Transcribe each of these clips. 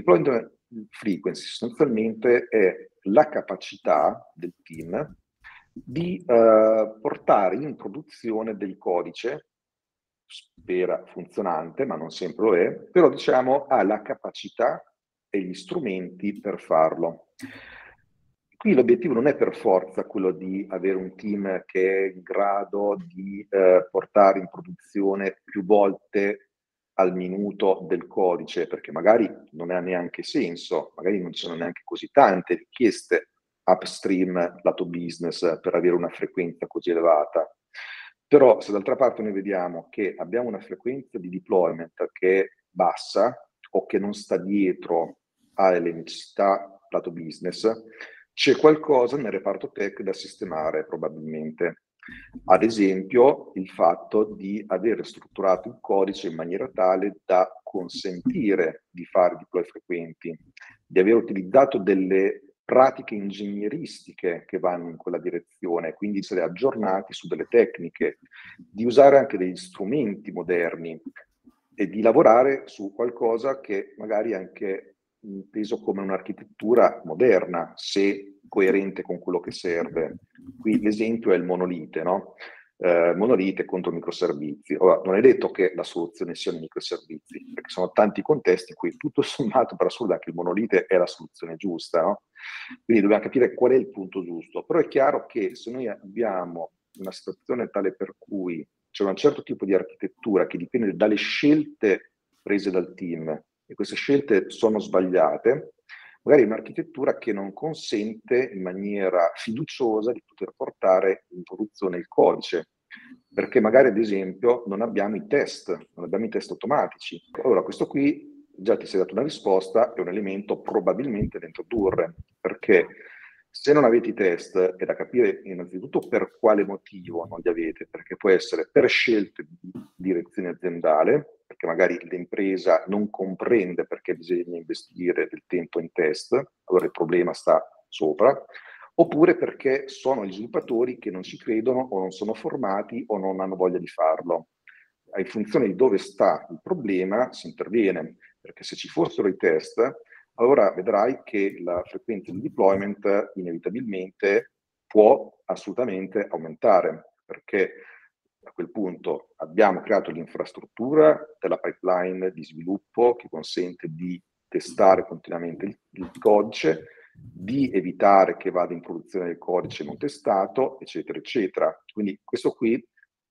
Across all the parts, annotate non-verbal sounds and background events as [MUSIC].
Deployment frequency sostanzialmente è la capacità del team di uh, portare in produzione del codice, spera funzionante, ma non sempre lo è, però diciamo ha la capacità e gli strumenti per farlo. Qui l'obiettivo non è per forza quello di avere un team che è in grado di eh, portare in produzione più volte al minuto del codice, perché magari non ha neanche senso, magari non ci sono neanche così tante richieste upstream lato business per avere una frequenza così elevata. Però se d'altra parte noi vediamo che abbiamo una frequenza di deployment che è bassa o che non sta dietro alle necessità lato business, c'è qualcosa nel reparto tech da sistemare probabilmente. Ad esempio, il fatto di aver strutturato il codice in maniera tale da consentire di fare deploy frequenti, di aver utilizzato delle pratiche ingegneristiche che vanno in quella direzione, quindi essere aggiornati su delle tecniche, di usare anche degli strumenti moderni e di lavorare su qualcosa che magari anche inteso come un'architettura moderna, se coerente con quello che serve. Qui l'esempio è il monolite, no? Eh, monolite contro microservizi. Ora, non è detto che la soluzione siano i microservizi, perché sono tanti contesti in cui tutto sommato per assurdo anche il monolite è la soluzione giusta, no? Quindi dobbiamo capire qual è il punto giusto. Però è chiaro che se noi abbiamo una situazione tale per cui c'è un certo tipo di architettura che dipende dalle scelte prese dal team e queste scelte sono sbagliate, magari un'architettura che non consente in maniera fiduciosa di poter portare in produzione il codice, perché magari ad esempio non abbiamo i test, non abbiamo i test automatici. Allora questo qui già ti sei dato una risposta, è un elemento probabilmente da introdurre, perché se non avete i test è da capire innanzitutto per quale motivo non li avete, perché può essere per scelte di direzione aziendale, perché magari l'impresa non comprende perché bisogna investire del tempo in test, allora il problema sta sopra, oppure perché sono gli sviluppatori che non ci credono o non sono formati o non hanno voglia di farlo. In funzione di dove sta il problema si interviene, perché se ci fossero i test, allora vedrai che la frequenza di deployment inevitabilmente può assolutamente aumentare, perché a quel punto abbiamo creato l'infrastruttura della pipeline di sviluppo che consente di testare continuamente il, il codice, di evitare che vada in produzione il codice non testato, eccetera, eccetera. Quindi questo qui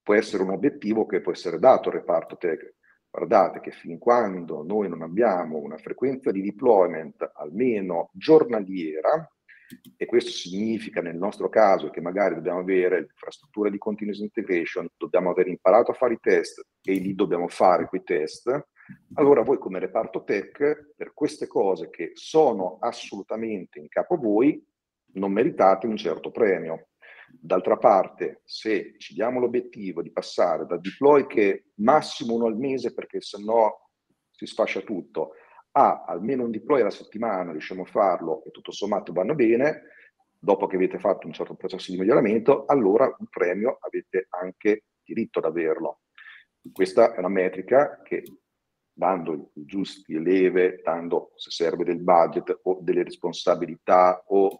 può essere un obiettivo che può essere dato al reparto tech. Guardate che fin quando noi non abbiamo una frequenza di deployment almeno giornaliera, e questo significa nel nostro caso che magari dobbiamo avere l'infrastruttura di continuous integration, dobbiamo aver imparato a fare i test e lì dobbiamo fare quei test, allora voi come reparto tech per queste cose che sono assolutamente in capo a voi non meritate un certo premio. D'altra parte, se ci diamo l'obiettivo di passare da deploy che massimo uno al mese perché se no si sfascia tutto, a almeno un deploy alla settimana, riusciamo a farlo e tutto sommato vanno bene, dopo che avete fatto un certo processo di miglioramento, allora un premio avete anche diritto ad averlo. Questa è una metrica che dando i giusti leve, dando se serve del budget o delle responsabilità o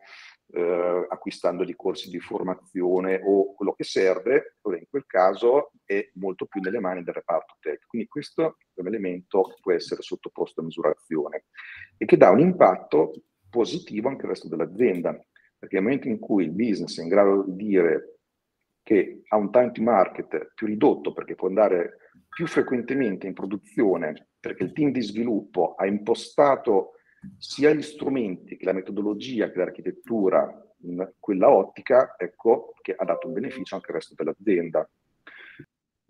eh, acquistando dei corsi di formazione o quello che serve, in quel caso è molto più nelle mani del reparto tech. Quindi questo è un elemento che può essere sottoposto a misurazione e che dà un impatto positivo anche al resto dell'azienda, perché nel momento in cui il business è in grado di dire che ha un time to market più ridotto perché può andare più frequentemente in produzione, perché il team di sviluppo ha impostato sia gli strumenti che la metodologia che l'architettura in quella ottica, ecco, che ha dato un beneficio anche al resto dell'azienda.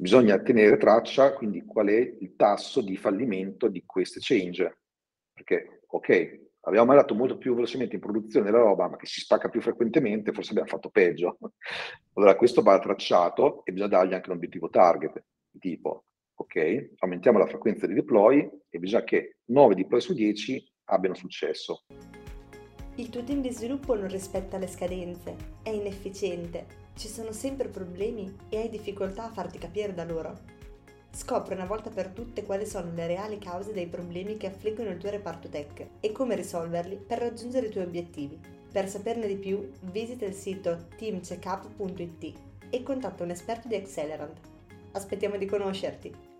Bisogna tenere traccia quindi qual è il tasso di fallimento di queste change, perché ok, abbiamo mandato molto più velocemente in produzione la roba, ma che si spacca più frequentemente, forse abbiamo fatto peggio. [LAUGHS] Allora questo va tracciato e bisogna dargli anche un obiettivo target, tipo, ok, aumentiamo la frequenza di deploy e bisogna che 9 deploy su 10 abbiano successo. Il tuo team di sviluppo non rispetta le scadenze, è inefficiente, ci sono sempre problemi e hai difficoltà a farti capire da loro. Scopri una volta per tutte quali sono le reali cause dei problemi che affliggono il tuo reparto tech e come risolverli per raggiungere i tuoi obiettivi. Per saperne di più, visita il sito teamcheckup.it e contatta un esperto di Accelerant. Aspettiamo di conoscerti!